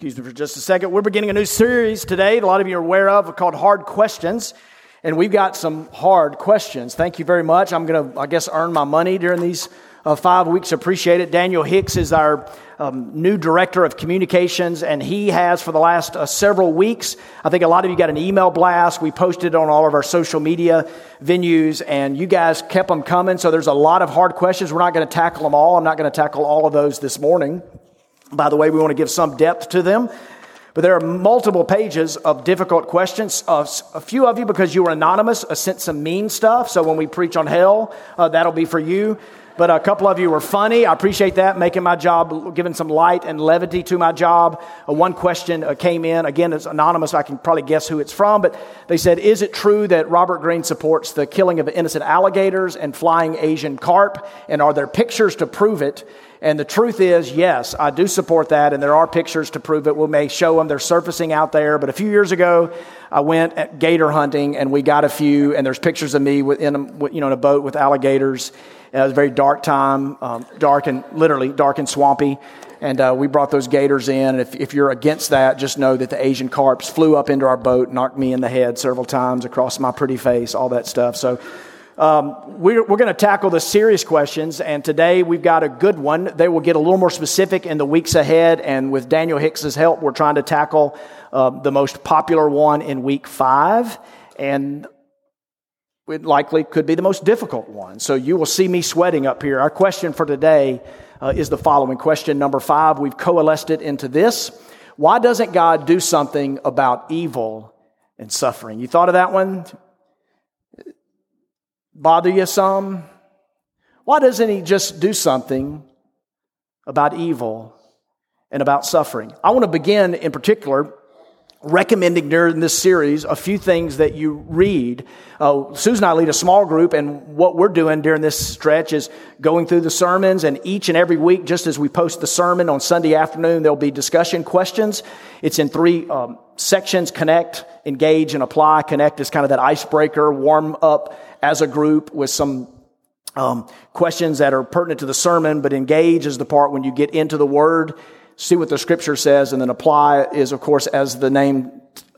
excuse me for just a second. We're beginning a new series today. A lot of you are aware of called Hard Questions. And we've got some hard questions. Thank you very much. I'm going to, I guess, earn my money during these uh, five weeks. Appreciate it. Daniel Hicks is our um, new director of communications, and he has for the last uh, several weeks. I think a lot of you got an email blast. We posted on all of our social media venues, and you guys kept them coming. So there's a lot of hard questions. We're not going to tackle them all. I'm not going to tackle all of those this morning. By the way, we want to give some depth to them. But there are multiple pages of difficult questions. Uh, a few of you, because you were anonymous, uh, sent some mean stuff. So when we preach on hell, uh, that'll be for you. But a couple of you were funny. I appreciate that, making my job, giving some light and levity to my job. Uh, one question uh, came in. Again, it's anonymous. I can probably guess who it's from. But they said, Is it true that Robert Greene supports the killing of innocent alligators and flying Asian carp? And are there pictures to prove it? And the truth is, yes, I do support that, and there are pictures to prove it. We may show them. They're surfacing out there. But a few years ago, I went gator hunting, and we got a few, and there's pictures of me in a, you know, in a boat with alligators. It was a very dark time, um, dark and literally dark and swampy. And uh, we brought those gators in. And if, if you're against that, just know that the Asian carps flew up into our boat, knocked me in the head several times across my pretty face, all that stuff. So um, we're, we're going to tackle the serious questions, and today we've got a good one. They will get a little more specific in the weeks ahead, and with Daniel Hicks's help, we're trying to tackle uh, the most popular one in week five, and it likely could be the most difficult one. So you will see me sweating up here. Our question for today uh, is the following question number five. We've coalesced it into this. Why doesn't God do something about evil and suffering? You thought of that one? Bother you some? Why doesn't he just do something about evil and about suffering? I want to begin in particular recommending during this series a few things that you read. Uh, Susan and I lead a small group, and what we're doing during this stretch is going through the sermons. And each and every week, just as we post the sermon on Sunday afternoon, there'll be discussion questions. It's in three um, sections connect, engage, and apply. Connect is kind of that icebreaker, warm up as a group with some um, questions that are pertinent to the sermon, but engage is the part when you get into the word, see what the scripture says, and then apply is, of course, as the name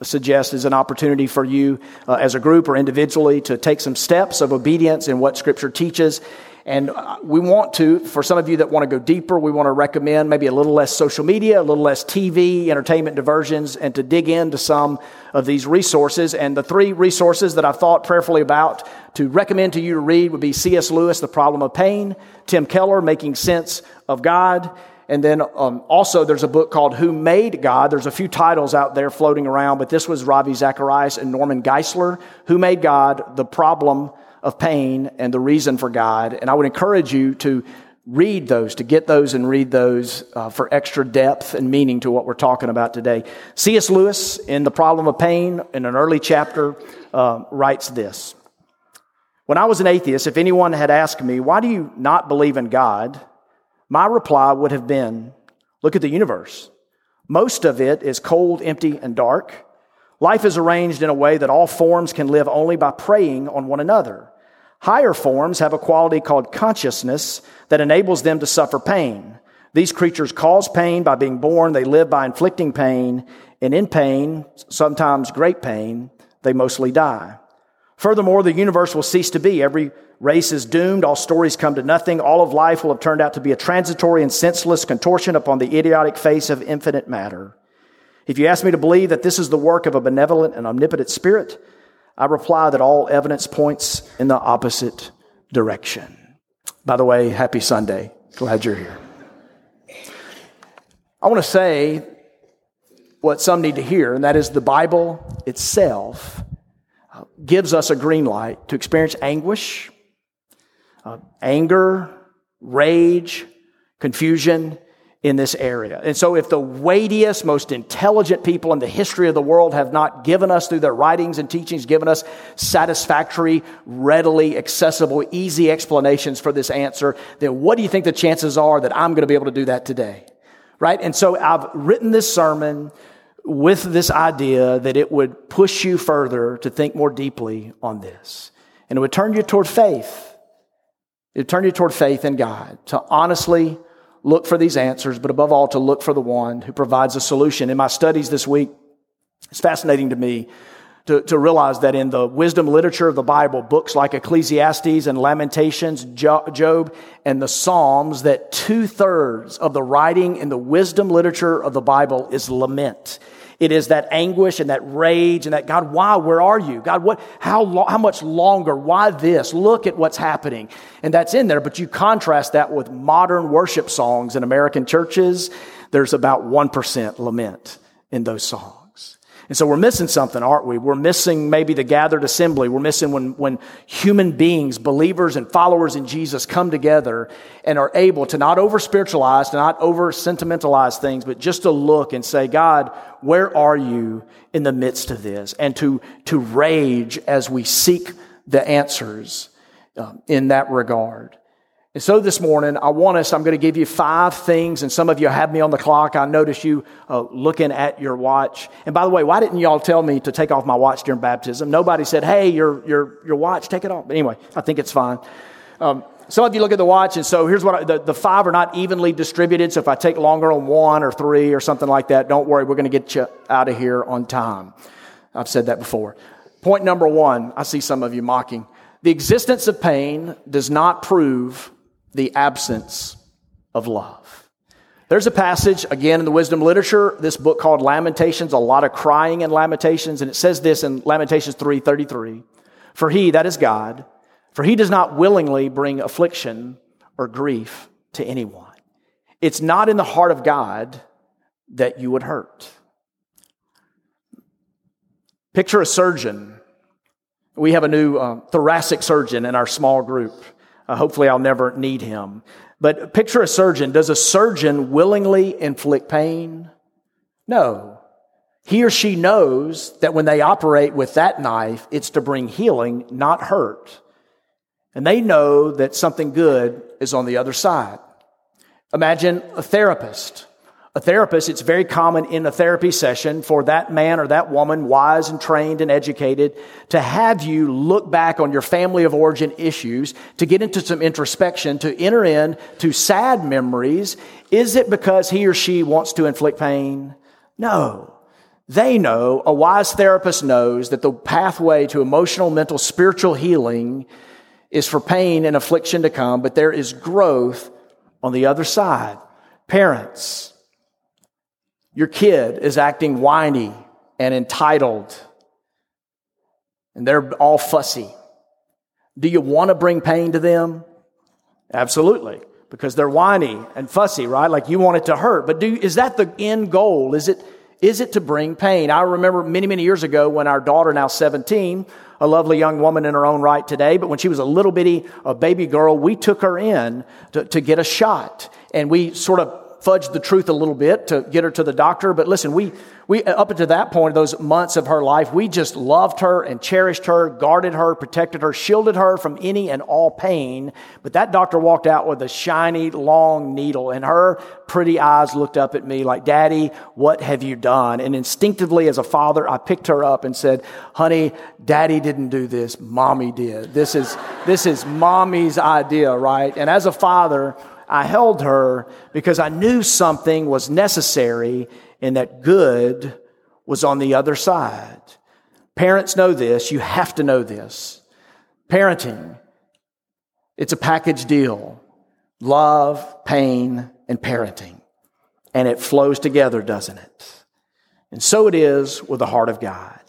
suggests, is an opportunity for you uh, as a group or individually to take some steps of obedience in what scripture teaches and uh, we want to, for some of you that want to go deeper, we want to recommend maybe a little less social media, a little less TV, entertainment diversions, and to dig into some of these resources. And the three resources that I've thought prayerfully about to recommend to you to read would be C.S. Lewis, The Problem of Pain, Tim Keller, Making Sense of God, and then um, also there's a book called Who Made God. There's a few titles out there floating around, but this was Ravi Zacharias and Norman Geisler, Who Made God, The Problem of pain and the reason for God. And I would encourage you to read those, to get those and read those uh, for extra depth and meaning to what we're talking about today. C.S. Lewis, in The Problem of Pain, in an early chapter, uh, writes this When I was an atheist, if anyone had asked me, Why do you not believe in God? My reply would have been, Look at the universe. Most of it is cold, empty, and dark. Life is arranged in a way that all forms can live only by preying on one another. Higher forms have a quality called consciousness that enables them to suffer pain. These creatures cause pain by being born. They live by inflicting pain. And in pain, sometimes great pain, they mostly die. Furthermore, the universe will cease to be. Every race is doomed. All stories come to nothing. All of life will have turned out to be a transitory and senseless contortion upon the idiotic face of infinite matter. If you ask me to believe that this is the work of a benevolent and omnipotent spirit, I reply that all evidence points in the opposite direction. By the way, happy Sunday. Glad you're here. I want to say what some need to hear, and that is the Bible itself gives us a green light to experience anguish, uh, anger, rage, confusion, in this area. And so if the weightiest, most intelligent people in the history of the world have not given us through their writings and teachings, given us satisfactory, readily accessible, easy explanations for this answer, then what do you think the chances are that I'm going to be able to do that today? Right? And so I've written this sermon with this idea that it would push you further to think more deeply on this. And it would turn you toward faith. It would turn you toward faith in God, to honestly look for these answers, but above all, to look for the one who provides a solution. In my studies this week, it's fascinating to me to, to realize that in the wisdom literature of the Bible, books like Ecclesiastes and Lamentations, Job, and the Psalms, that two thirds of the writing in the wisdom literature of the Bible is lament. It is that anguish and that rage and that, God, why? Where are you? God, what, how, lo- how much longer? Why this? Look at what's happening. And that's in there, but you contrast that with modern worship songs in American churches. There's about 1% lament in those songs. And so we're missing something, aren't we? We're missing maybe the gathered assembly. We're missing when, when human beings, believers and followers in Jesus come together and are able to not over spiritualize, to not over sentimentalize things, but just to look and say, God, where are you in the midst of this? And to, to rage as we seek the answers um, in that regard. And so this morning, I want us, I'm going to give you five things, and some of you have me on the clock. I notice you uh, looking at your watch. And by the way, why didn't y'all tell me to take off my watch during baptism? Nobody said, hey, your, your, your watch, take it off. But anyway, I think it's fine. Um, some of you look at the watch, and so here's what I, the, the five are not evenly distributed. So if I take longer on one or three or something like that, don't worry, we're going to get you out of here on time. I've said that before. Point number one, I see some of you mocking. The existence of pain does not prove the absence of love. There's a passage, again, in the wisdom literature, this book called Lamentations, a lot of crying in Lamentations, and it says this in Lamentations 3:33. For he, that is God, for he does not willingly bring affliction or grief to anyone. It's not in the heart of God that you would hurt. Picture a surgeon. We have a new uh, thoracic surgeon in our small group. Uh, hopefully, I'll never need him. But picture a surgeon. Does a surgeon willingly inflict pain? No. He or she knows that when they operate with that knife, it's to bring healing, not hurt. And they know that something good is on the other side. Imagine a therapist a therapist, it's very common in a therapy session for that man or that woman, wise and trained and educated, to have you look back on your family of origin issues, to get into some introspection, to enter in to sad memories. Is it because he or she wants to inflict pain? No. They know, a wise therapist knows that the pathway to emotional, mental, spiritual healing is for pain and affliction to come, but there is growth on the other side. Parents, your kid is acting whiny and entitled, and they're all fussy. Do you want to bring pain to them? Absolutely, because they're whiny and fussy, right? Like you want it to hurt. But do, is that the end goal? Is it, is it to bring pain? I remember many, many years ago when our daughter, now 17, a lovely young woman in her own right today, but when she was a little bitty, a baby girl, we took her in to, to get a shot. And we sort of fudged the truth a little bit to get her to the doctor. But listen, we, we, up until that point, those months of her life, we just loved her and cherished her, guarded her, protected her, shielded her from any and all pain. But that doctor walked out with a shiny, long needle and her pretty eyes looked up at me like, Daddy, what have you done? And instinctively as a father, I picked her up and said, honey, daddy didn't do this. Mommy did. This is, this is mommy's idea, right? And as a father, I held her because I knew something was necessary and that good was on the other side. Parents know this. You have to know this. Parenting, it's a package deal. Love, pain, and parenting. And it flows together, doesn't it? And so it is with the heart of God.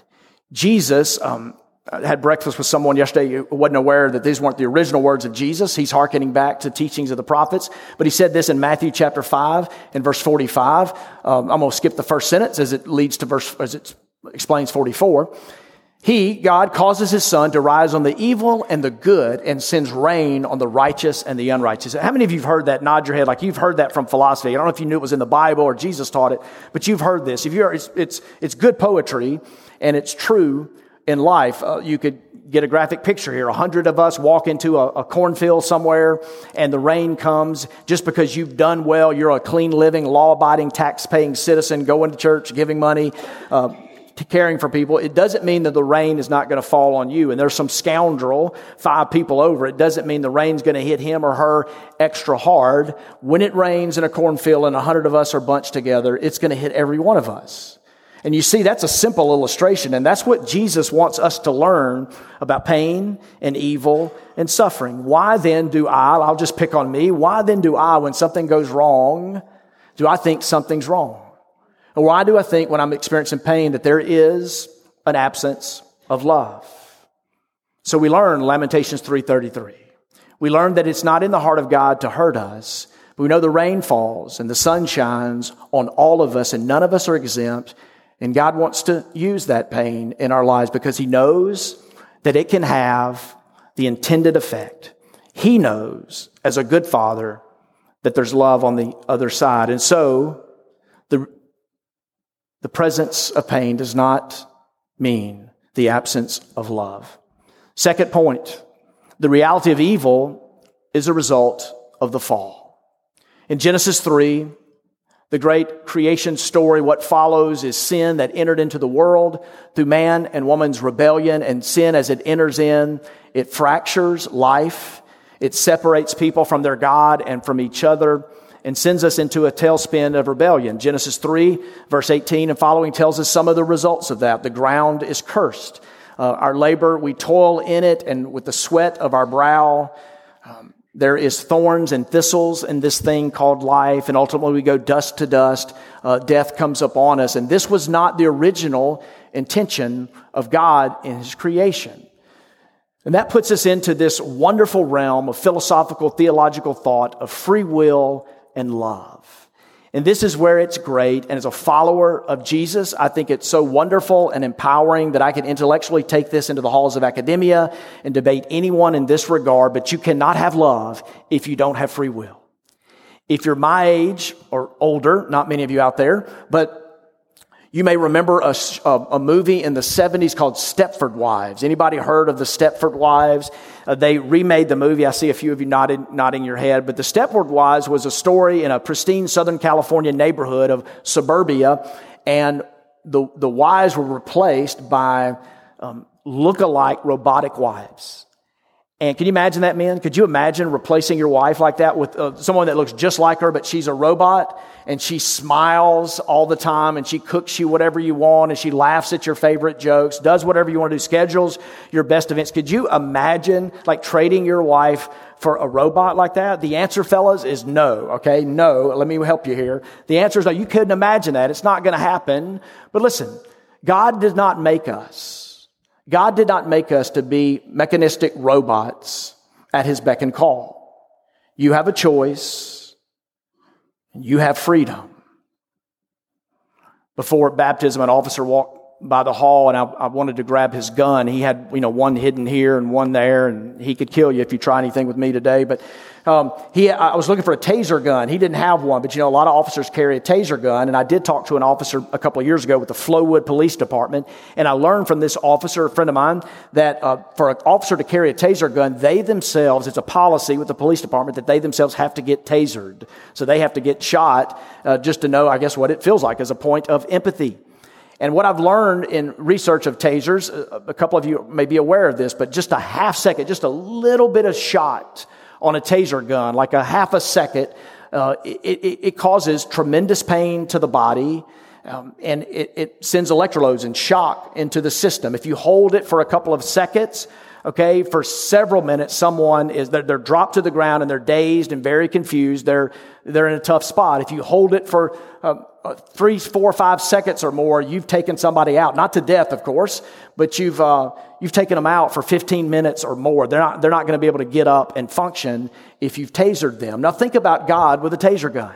Jesus, um, I had breakfast with someone yesterday who wasn't aware that these weren't the original words of Jesus. He's hearkening back to teachings of the prophets. But he said this in Matthew chapter 5 and verse 45. Um, I'm going to skip the first sentence as it leads to verse, as it explains 44. He, God, causes his sun to rise on the evil and the good and sends rain on the righteous and the unrighteous. How many of you have heard that? Nod your head like you've heard that from philosophy. I don't know if you knew it was in the Bible or Jesus taught it, but you've heard this. If you're, it's, it's, it's good poetry and it's true in life. Uh, you could get a graphic picture here. A hundred of us walk into a, a, cornfield somewhere and the rain comes just because you've done well. You're a clean living, law abiding, tax paying citizen, going to church, giving money. Uh, caring for people, it doesn't mean that the rain is not going to fall on you. And there's some scoundrel, five people over, it doesn't mean the rain's going to hit him or her extra hard. When it rains in a cornfield and a hundred of us are bunched together, it's going to hit every one of us. And you see, that's a simple illustration, and that's what Jesus wants us to learn about pain and evil and suffering. Why then do I, I'll just pick on me, why then do I, when something goes wrong, do I think something's wrong? Or why do I think when I'm experiencing pain that there is an absence of love? So we learn Lamentations 3:33. We learn that it's not in the heart of God to hurt us, but we know the rain falls and the sun shines on all of us and none of us are exempt. And God wants to use that pain in our lives because He knows that it can have the intended effect. He knows, as a good father, that there's love on the other side. And so, the, the presence of pain does not mean the absence of love. Second point, the reality of evil is a result of the fall. In Genesis 3, the great creation story, what follows is sin that entered into the world through man and woman's rebellion and sin as it enters in, it fractures life. It separates people from their God and from each other and sends us into a tailspin of rebellion. Genesis 3, verse 18 and following tells us some of the results of that. The ground is cursed. Uh, our labor, we toil in it, and with the sweat of our brow, there is thorns and thistles in this thing called life, and ultimately we go dust to dust. Uh, death comes upon us, and this was not the original intention of God in His creation. And that puts us into this wonderful realm of philosophical, theological thought of free will and love. And this is where it's great. And as a follower of Jesus, I think it's so wonderful and empowering that I can intellectually take this into the halls of academia and debate anyone in this regard. But you cannot have love if you don't have free will. If you're my age or older, not many of you out there, but you may remember a, a, movie in the 70s called Stepford Wives. Anybody heard of the Stepford Wives? Uh, they remade the movie. I see a few of you nodding, nodding your head. But the Stepford Wives was a story in a pristine Southern California neighborhood of suburbia. And the, the wives were replaced by um, look-alike robotic wives. And can you imagine that, man? Could you imagine replacing your wife like that with uh, someone that looks just like her, but she's a robot and she smiles all the time and she cooks you whatever you want and she laughs at your favorite jokes, does whatever you want to do, schedules your best events. Could you imagine like trading your wife for a robot like that? The answer, fellas, is no. Okay. No. Let me help you here. The answer is no. You couldn't imagine that. It's not going to happen. But listen, God did not make us God did not make us to be mechanistic robots at his beck and call. You have a choice. You have freedom. Before baptism, an officer walked by the hall and I, I, wanted to grab his gun. He had, you know, one hidden here and one there and he could kill you if you try anything with me today. But, um, he, I was looking for a taser gun. He didn't have one, but you know, a lot of officers carry a taser gun. And I did talk to an officer a couple of years ago with the Flowood Police Department. And I learned from this officer, a friend of mine, that, uh, for an officer to carry a taser gun, they themselves, it's a policy with the police department that they themselves have to get tasered. So they have to get shot, uh, just to know, I guess, what it feels like as a point of empathy. And what I've learned in research of tasers, uh, a couple of you may be aware of this, but just a half second, just a little bit of shot on a taser gun, like a half a second, uh, it, it, it, causes tremendous pain to the body. Um, and it, it sends electrodes and shock into the system. If you hold it for a couple of seconds, okay, for several minutes, someone is, they're, they're, dropped to the ground and they're dazed and very confused. They're, they're in a tough spot. If you hold it for uh, three, four, five seconds or more, you've taken somebody out. Not to death, of course, but you've, uh, you've taken them out for 15 minutes or more. They're not, they're not going to be able to get up and function if you've tasered them. Now think about God with a taser gun.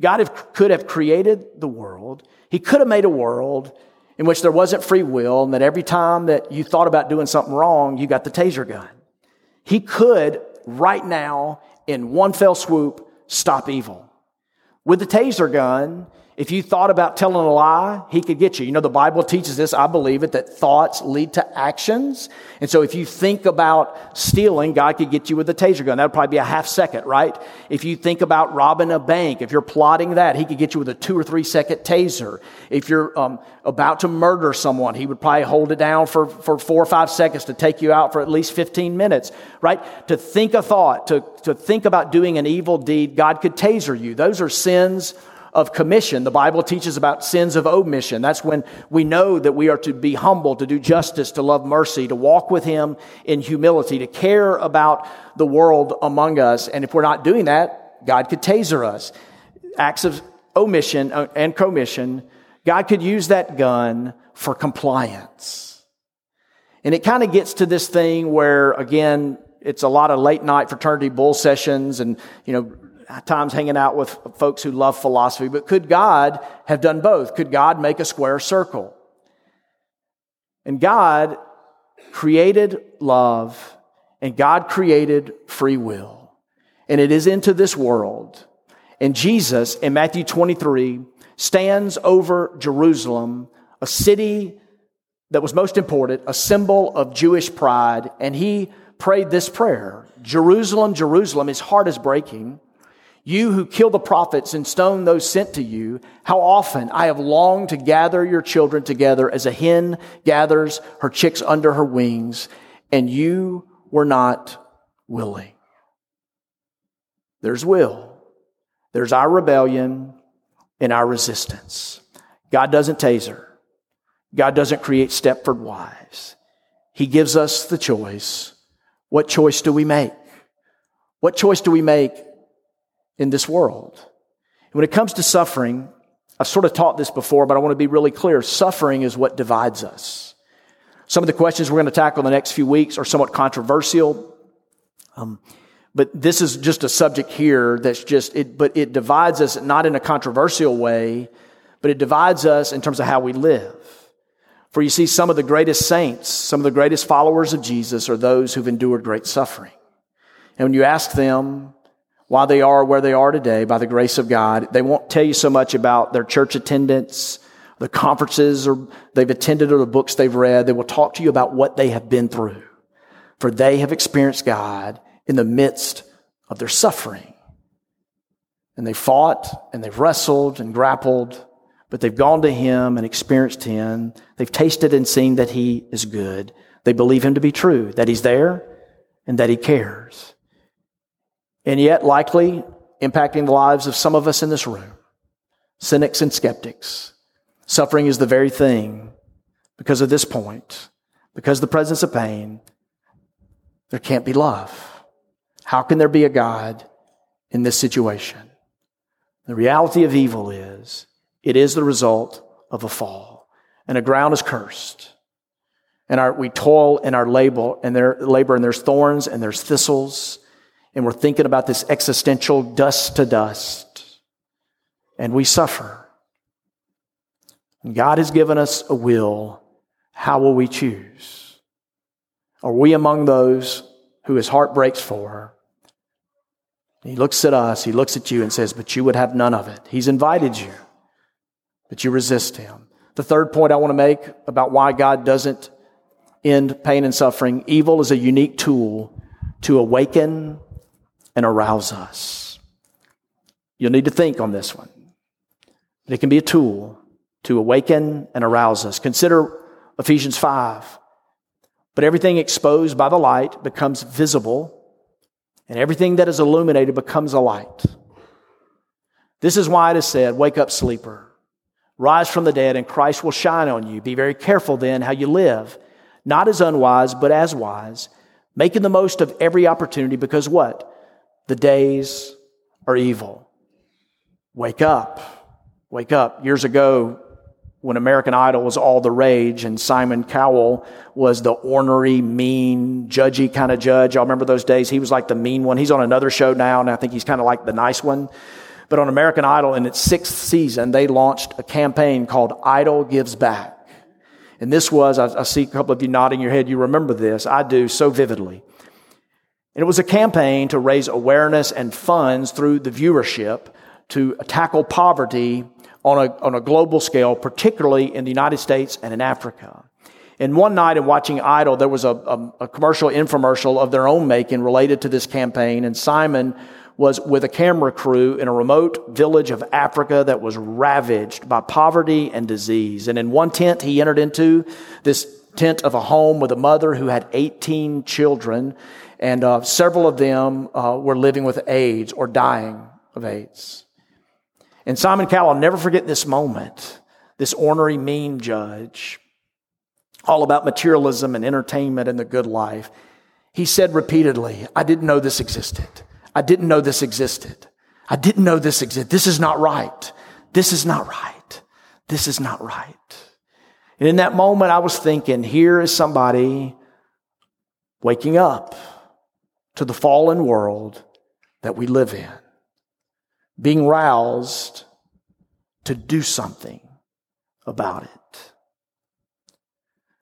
God have, could have created the world. He could have made a world in which there wasn't free will and that every time that you thought about doing something wrong, you got the taser gun. He could right now in one fell swoop stop evil. With the taser gun, If you thought about telling a lie, he could get you. You know, the Bible teaches this, I believe it, that thoughts lead to actions. And so if you think about stealing, God could get you with a taser gun. That would probably be a half second, right? If you think about robbing a bank, if you're plotting that, he could get you with a two or three second taser. If you're um, about to murder someone, he would probably hold it down for, for four or five seconds to take you out for at least 15 minutes, right? To think a thought, to, to think about doing an evil deed, God could taser you. Those are sins of commission. The Bible teaches about sins of omission. That's when we know that we are to be humble, to do justice, to love mercy, to walk with Him in humility, to care about the world among us. And if we're not doing that, God could taser us. Acts of omission uh, and commission, God could use that gun for compliance. And it kind of gets to this thing where, again, it's a lot of late night fraternity bull sessions and, you know, times hanging out with folks who love philosophy, but could God have done both? Could God make a square circle? And God created love and God created free will. And it is into this world. And Jesus in Matthew 23 stands over Jerusalem, a city that was most important, a symbol of Jewish pride. And he prayed this prayer Jerusalem, Jerusalem, his heart is breaking. You who kill the prophets and stone those sent to you, how often I have longed to gather your children together as a hen gathers her chicks under her wings, and you were not willing. There's will. There's our rebellion and our resistance. God doesn't taser. God doesn't create Stepford wives. He gives us the choice. What choice do we make? What choice do we make in this world. When it comes to suffering, I've sort of taught this before, but I want to be really clear. Suffering is what divides us. Some of the questions we're going to tackle in the next few weeks are somewhat controversial. Um, but this is just a subject here that's just, it, but it divides us not in a controversial way, but it divides us in terms of how we live. For you see, some of the greatest saints, some of the greatest followers of Jesus are those who've endured great suffering. And when you ask them, why they are where they are today by the grace of God. They won't tell you so much about their church attendance, the conferences or they've attended or the books they've read. They will talk to you about what they have been through. For they have experienced God in the midst of their suffering. And they fought and they've wrestled and grappled, but they've gone to Him and experienced Him. They've tasted and seen that He is good. They believe Him to be true, that He's there and that He cares and yet likely impacting the lives of some of us in this room cynics and skeptics. Suffering is the very thing because of this point, because the presence of pain, there can't be love. How can there be a God in this situation? The reality of evil is it is the result of a fall, and a ground is cursed. And our, we toil in our labor, and there, labor, and there's thorns and there's thistles and we're thinking about this existential dust to dust, and we suffer. God has given us a will. How will we choose? Are we among those who his heart breaks for? He looks at us, he looks at you and says, But you would have none of it. He's invited you, but you resist him. The third point I want to make about why God doesn't end pain and suffering evil is a unique tool to awaken and arouse us. You'll need to think on this one. But it can be a tool to awaken and arouse us. Consider Ephesians 5. But everything exposed by the light becomes visible, and everything that is illuminated becomes a light. This is why it is said, Wake up, sleeper. Rise from the dead, and Christ will shine on you. Be very careful then how you live, not as unwise, but as wise, making the most of every opportunity, because what? The days are evil. Wake up. Wake up. Years ago, when American Idol was all the rage and Simon Cowell was the ornery, mean, judgy kind of judge. I remember those days. He was like the mean one. He's on another show now, and I think he's kind of like the nice one. But on American Idol, in its sixth season, they launched a campaign called Idol Gives Back. And this was, I, I see a couple of you nodding your head. You remember this. I do so vividly. And it was a campaign to raise awareness and funds through the viewership to tackle poverty on a, on a global scale, particularly in the United States and in Africa. And one night in watching Idol, there was a, a, a, commercial infomercial of their own making related to this campaign. And Simon was with a camera crew in a remote village of Africa that was ravaged by poverty and disease. And in one tent he entered into, this tent of a home with a mother who had 18 children, and uh, several of them uh, were living with AIDS or dying of AIDS. And Simon Cowell, I'll never forget this moment. This ornery, mean judge all about materialism and entertainment and the good life. He said repeatedly, I didn't know this existed. I didn't know this existed. I didn't know this existed. This is not right. This is not right. This is not right. And in that moment, I was thinking, here is somebody waking up to the fallen world that we live in, being roused to do something about it.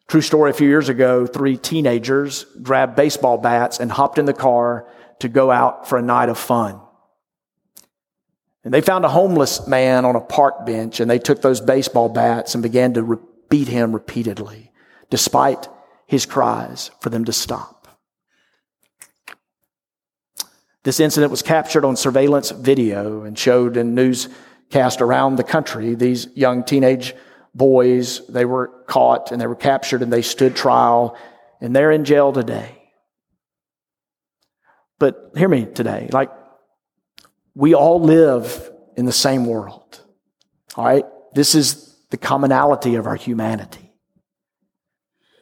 True story, a few years ago, three teenagers grabbed baseball bats and hopped in the car to go out for a night of fun. And they found a homeless man on a park bench and they took those baseball bats and began to re- beat him repeatedly, despite his cries for them to stop. This incident was captured on surveillance video and showed in newscast around the country. These young teenage boys, they were caught and they were captured and they stood trial and they're in jail today. But hear me today, like we all live in the same world. All right? This is the commonality of our humanity.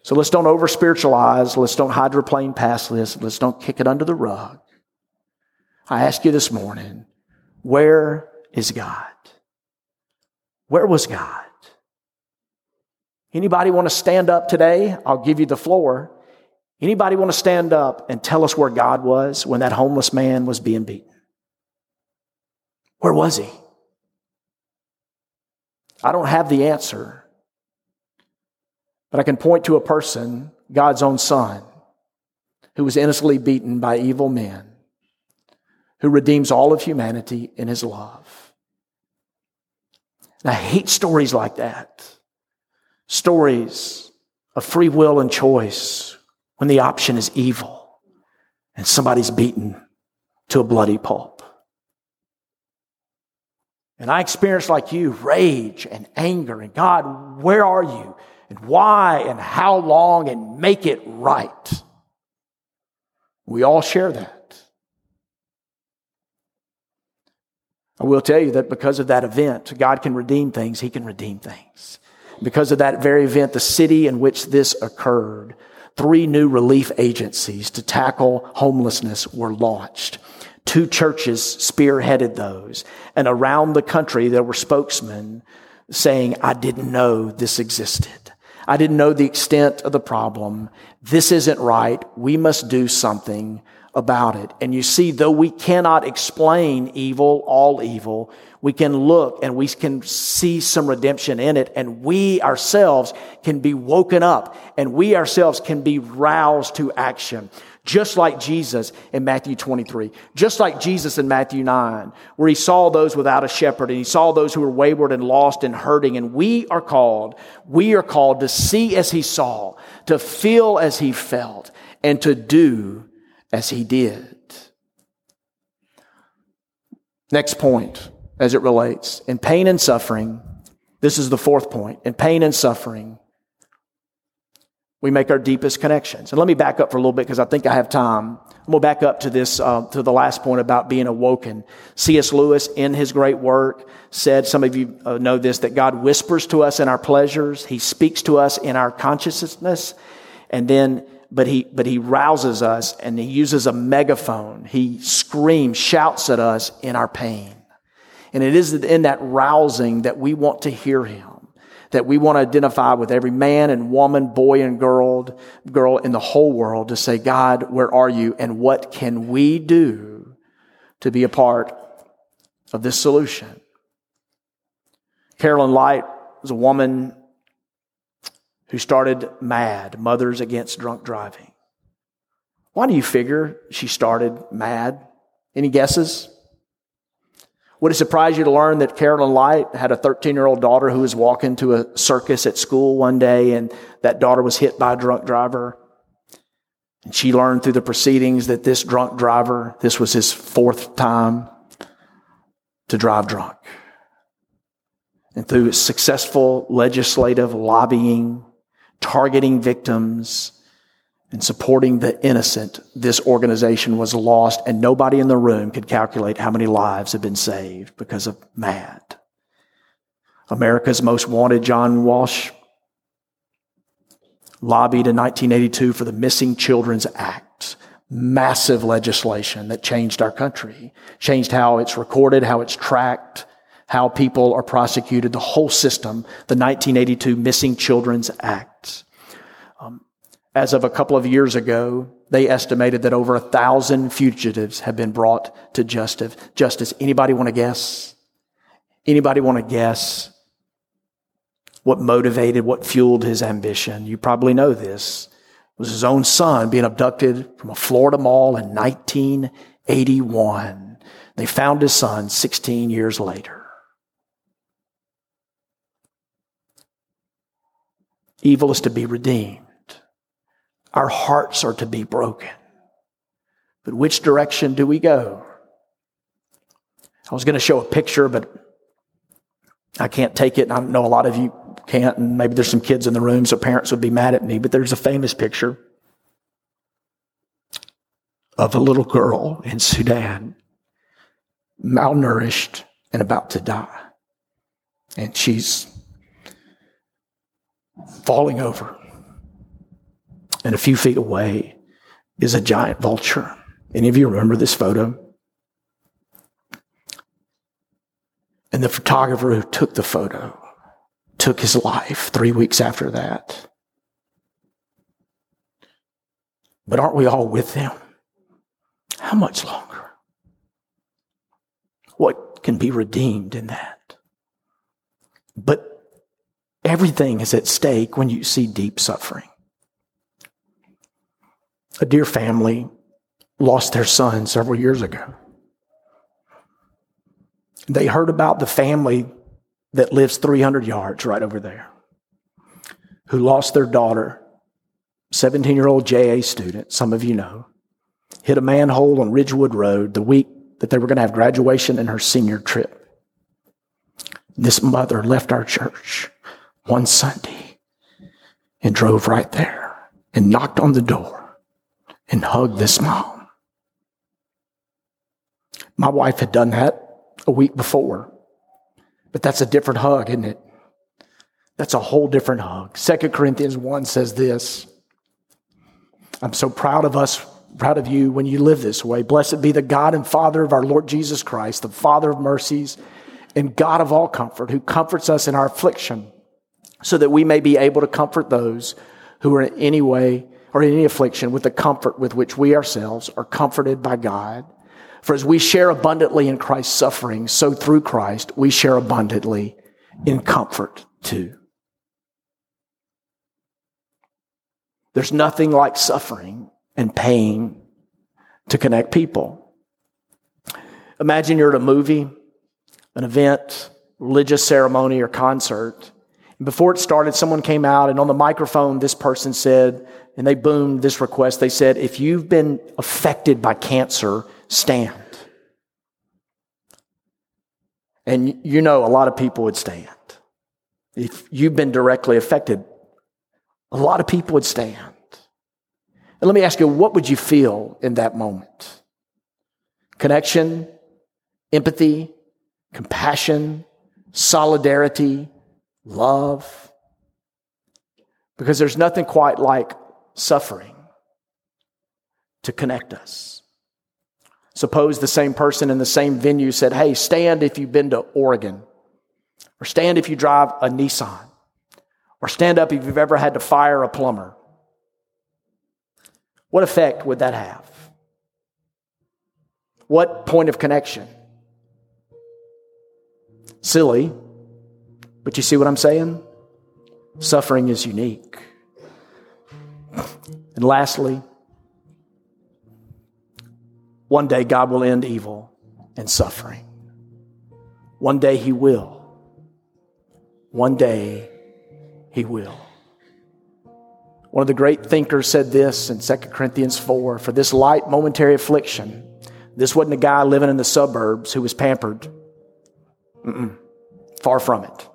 So let's don't over spiritualize. Let's don't hydroplane past this. Let's don't kick it under the rug. I ask you this morning, where is God? Where was God? Anybody want to stand up today? I'll give you the floor. Anybody want to stand up and tell us where God was when that homeless man was being beaten? Where was he? I don't have the answer, but I can point to a person, God's own son, who was innocently beaten by evil men, who redeems all of humanity in his love. And I hate stories like that stories of free will and choice when the option is evil and somebody's beaten to a bloody pulp. And I experienced, like you, rage and anger. And God, where are you? And why? And how long? And make it right. We all share that. I will tell you that because of that event, God can redeem things, He can redeem things. Because of that very event, the city in which this occurred, three new relief agencies to tackle homelessness were launched. Two churches spearheaded those. And around the country, there were spokesmen saying, I didn't know this existed. I didn't know the extent of the problem. This isn't right. We must do something about it. And you see, though we cannot explain evil, all evil, we can look and we can see some redemption in it and we ourselves can be woken up and we ourselves can be roused to action. Just like Jesus in Matthew 23. Just like Jesus in Matthew 9, where he saw those without a shepherd and he saw those who were wayward and lost and hurting. And we are called, we are called to see as he saw, to feel as he felt, and to do as he did. Next point as it relates. In pain and suffering, this is the fourth point. In pain and suffering, we make our deepest connections. And let me back up for a little bit because I think I have time. I'm going to back up to this, uh, to the last point about being awoken. C.S. Lewis, in his great work, said, some of you uh, know this, that God whispers to us in our pleasures. He speaks to us in our consciousness. And then, but he, but he rouses us and he uses a megaphone. He screams, shouts at us in our pain. And it is in that rousing that we want to hear him, that we want to identify with every man and woman, boy and girl, girl in the whole world to say, God, where are you? And what can we do to be a part of this solution? Carolyn Light was a woman who started MADD, Mothers Against Drunk Driving. Why do you figure she started MADD? Any guesses? Would it surprise you to learn that Carolyn Light had a 13 year old daughter who was walking to a circus at school one day and that daughter was hit by a drunk driver? And she learned through the proceedings that this drunk driver, this was his fourth time to drive drunk. And through successful legislative lobbying, targeting victims, and supporting the innocent, this organization was lost, and nobody in the room could calculate how many lives have been saved because of MADD. America's Most Wanted, John Walsh, lobbied in 1982 for the Missing Children's Act. Massive legislation that changed our country, changed how it's recorded, how it's tracked, how people are prosecuted, the whole system, the 1982 Missing Children's Act. Um, as of a couple of years ago, they estimated that over a thousand fugitives have been brought to justice. Justice. Anybody want to guess? Anybody want to guess what motivated, what fueled his ambition? You probably know this. It was his own son being abducted from a Florida mall in 1981. They found his son 16 years later. Evil is to be redeemed. Our hearts are to be broken. But which direction do we go? I was going to show a picture, but I can't take it. I know a lot of you can't, and maybe there's some kids in the room, so parents would be mad at me, but there's a famous picture of a little girl in Sudan, malnourished and about to die. And she's falling over. And a few feet away is a giant vulture. Any of you remember this photo? And the photographer who took the photo took his life three weeks after that. But aren't we all with them? How much longer? What can be redeemed in that? But everything is at stake when you see deep suffering. A dear family lost their son several years ago. They heard about the family that lives 300 yards right over there who lost their daughter, 17 year old JA student, some of you know, hit a manhole on Ridgewood Road the week that they were going to have graduation and her senior trip. This mother left our church one Sunday and drove right there and knocked on the door and hug this mom. My wife had done that a week before, but that's a different hug, isn't it? That's a whole different hug. Second Corinthians 1 says this I'm so proud of us, proud of you when you live this way. Blessed be the God and Father of our Lord Jesus Christ, the Father of mercies and God of all comfort, who comforts us in our affliction, so that we may be able to comfort those who are in any way or in any affliction with the comfort with which we ourselves are comforted by God. For as we share abundantly in Christ's suffering, so through Christ we share abundantly in comfort too. There's nothing like suffering and pain to connect people. Imagine you're at a movie, an event, religious ceremony, or concert. Before it started, someone came out, and on the microphone, this person said, and they boomed this request. They said, if you've been affected by cancer, stand. And you know, a lot of people would stand. If you've been directly affected, a lot of people would stand. And let me ask you, what would you feel in that moment? Connection, empathy, compassion, solidarity, love. Because there's nothing quite like suffering to connect us. Suppose the same person in the same venue said, Hey, stand if you've been to Oregon, or stand if you drive a Nissan, or stand up if you've ever had to fire a plumber. What effect would that have? What point of connection? Silly, but you see what I'm saying? Suffering is unique. And lastly, one day God will end evil and suffering. One day he will. One day he will. One of the great thinkers said this in 2 Corinthians 4 For this light momentary affliction, this wasn't a guy living in the suburbs who was pampered. Mm-mm. Far from it.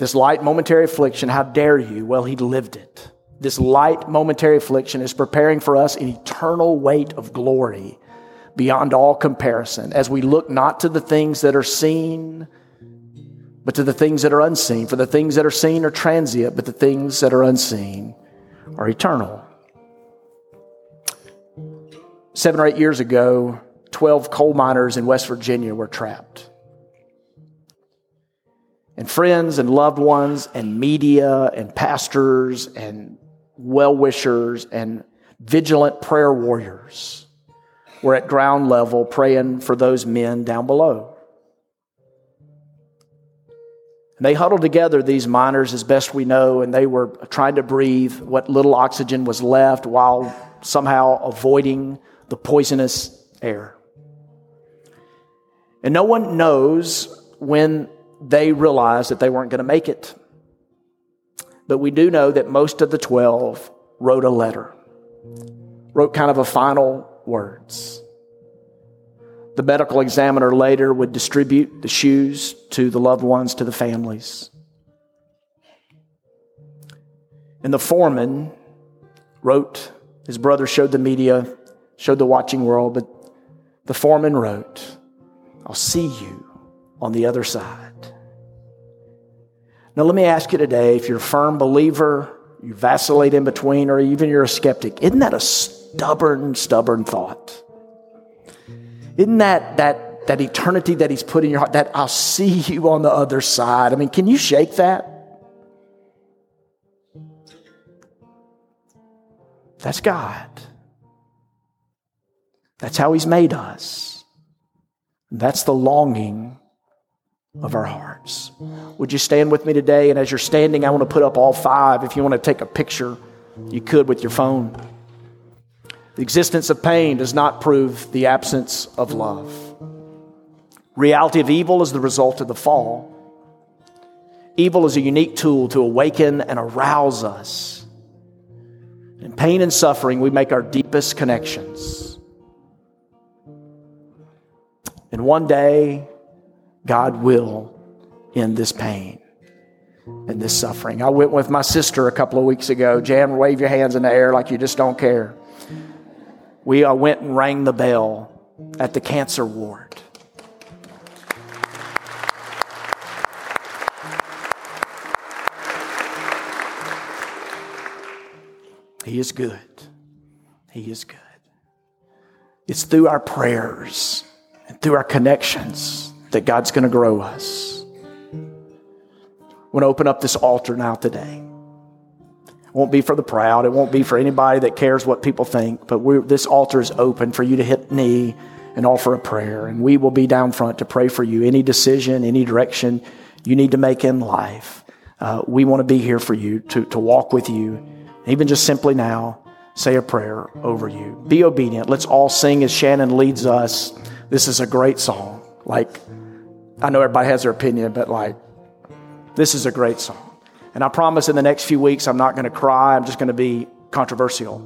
This light momentary affliction, how dare you? Well, he lived it. This light momentary affliction is preparing for us an eternal weight of glory beyond all comparison as we look not to the things that are seen, but to the things that are unseen. For the things that are seen are transient, but the things that are unseen are eternal. Seven or eight years ago, 12 coal miners in West Virginia were trapped. And friends and loved ones, and media, and pastors, and well wishers, and vigilant prayer warriors were at ground level praying for those men down below. And they huddled together, these miners, as best we know, and they were trying to breathe what little oxygen was left while somehow avoiding the poisonous air. And no one knows when they realized that they weren't going to make it. But we do know that most of the 12 wrote a letter, wrote kind of a final words. The medical examiner later would distribute the shoes to the loved ones, to the families. And the foreman wrote, his brother showed the media, showed the watching world, but the foreman wrote, I'll see you on the other side. Now, let me ask you today if you're a firm believer, you vacillate in between, or even you're a skeptic, isn't that a stubborn, stubborn thought? Isn't that, that, that eternity that He's put in your heart, that I'll see you on the other side? I mean, can you shake that? That's God. That's how He's made us. That's the longing of our hearts. Would you stand with me today? And as you're standing, I want to put up all five. If you want to take a picture, you could with your phone. The existence of pain does not prove the absence of love. Reality of evil is the result of the fall. Evil is a unique tool to awaken and arouse us. In pain and suffering, we make our deepest connections. And one day, God will end this pain and this suffering. I went with my sister a couple of weeks ago. Jan, wave your hands in the air like you just don't care. We uh, went and rang the bell at the cancer ward. He is good. He is good. It's through our prayers and through our connections that God's going to grow us. I want to open up this altar now today. It won't be for the proud. It won't be for anybody that cares what people think. But this altar is open for you to hit knee and offer a prayer. And we will be down front to pray for you. Any decision, any direction you need to make in life, uh, we want to be here for you to, to walk with you. Even just simply now, say a prayer over you. Be obedient. Let's all sing as Shannon leads us. This is a great song. Like, I know everybody has their opinion, but like, this is a great song. And I promise in the next few weeks, I'm not going to cry. I'm just going to be controversial.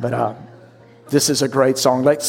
But uh, this is a great song. Let's sing.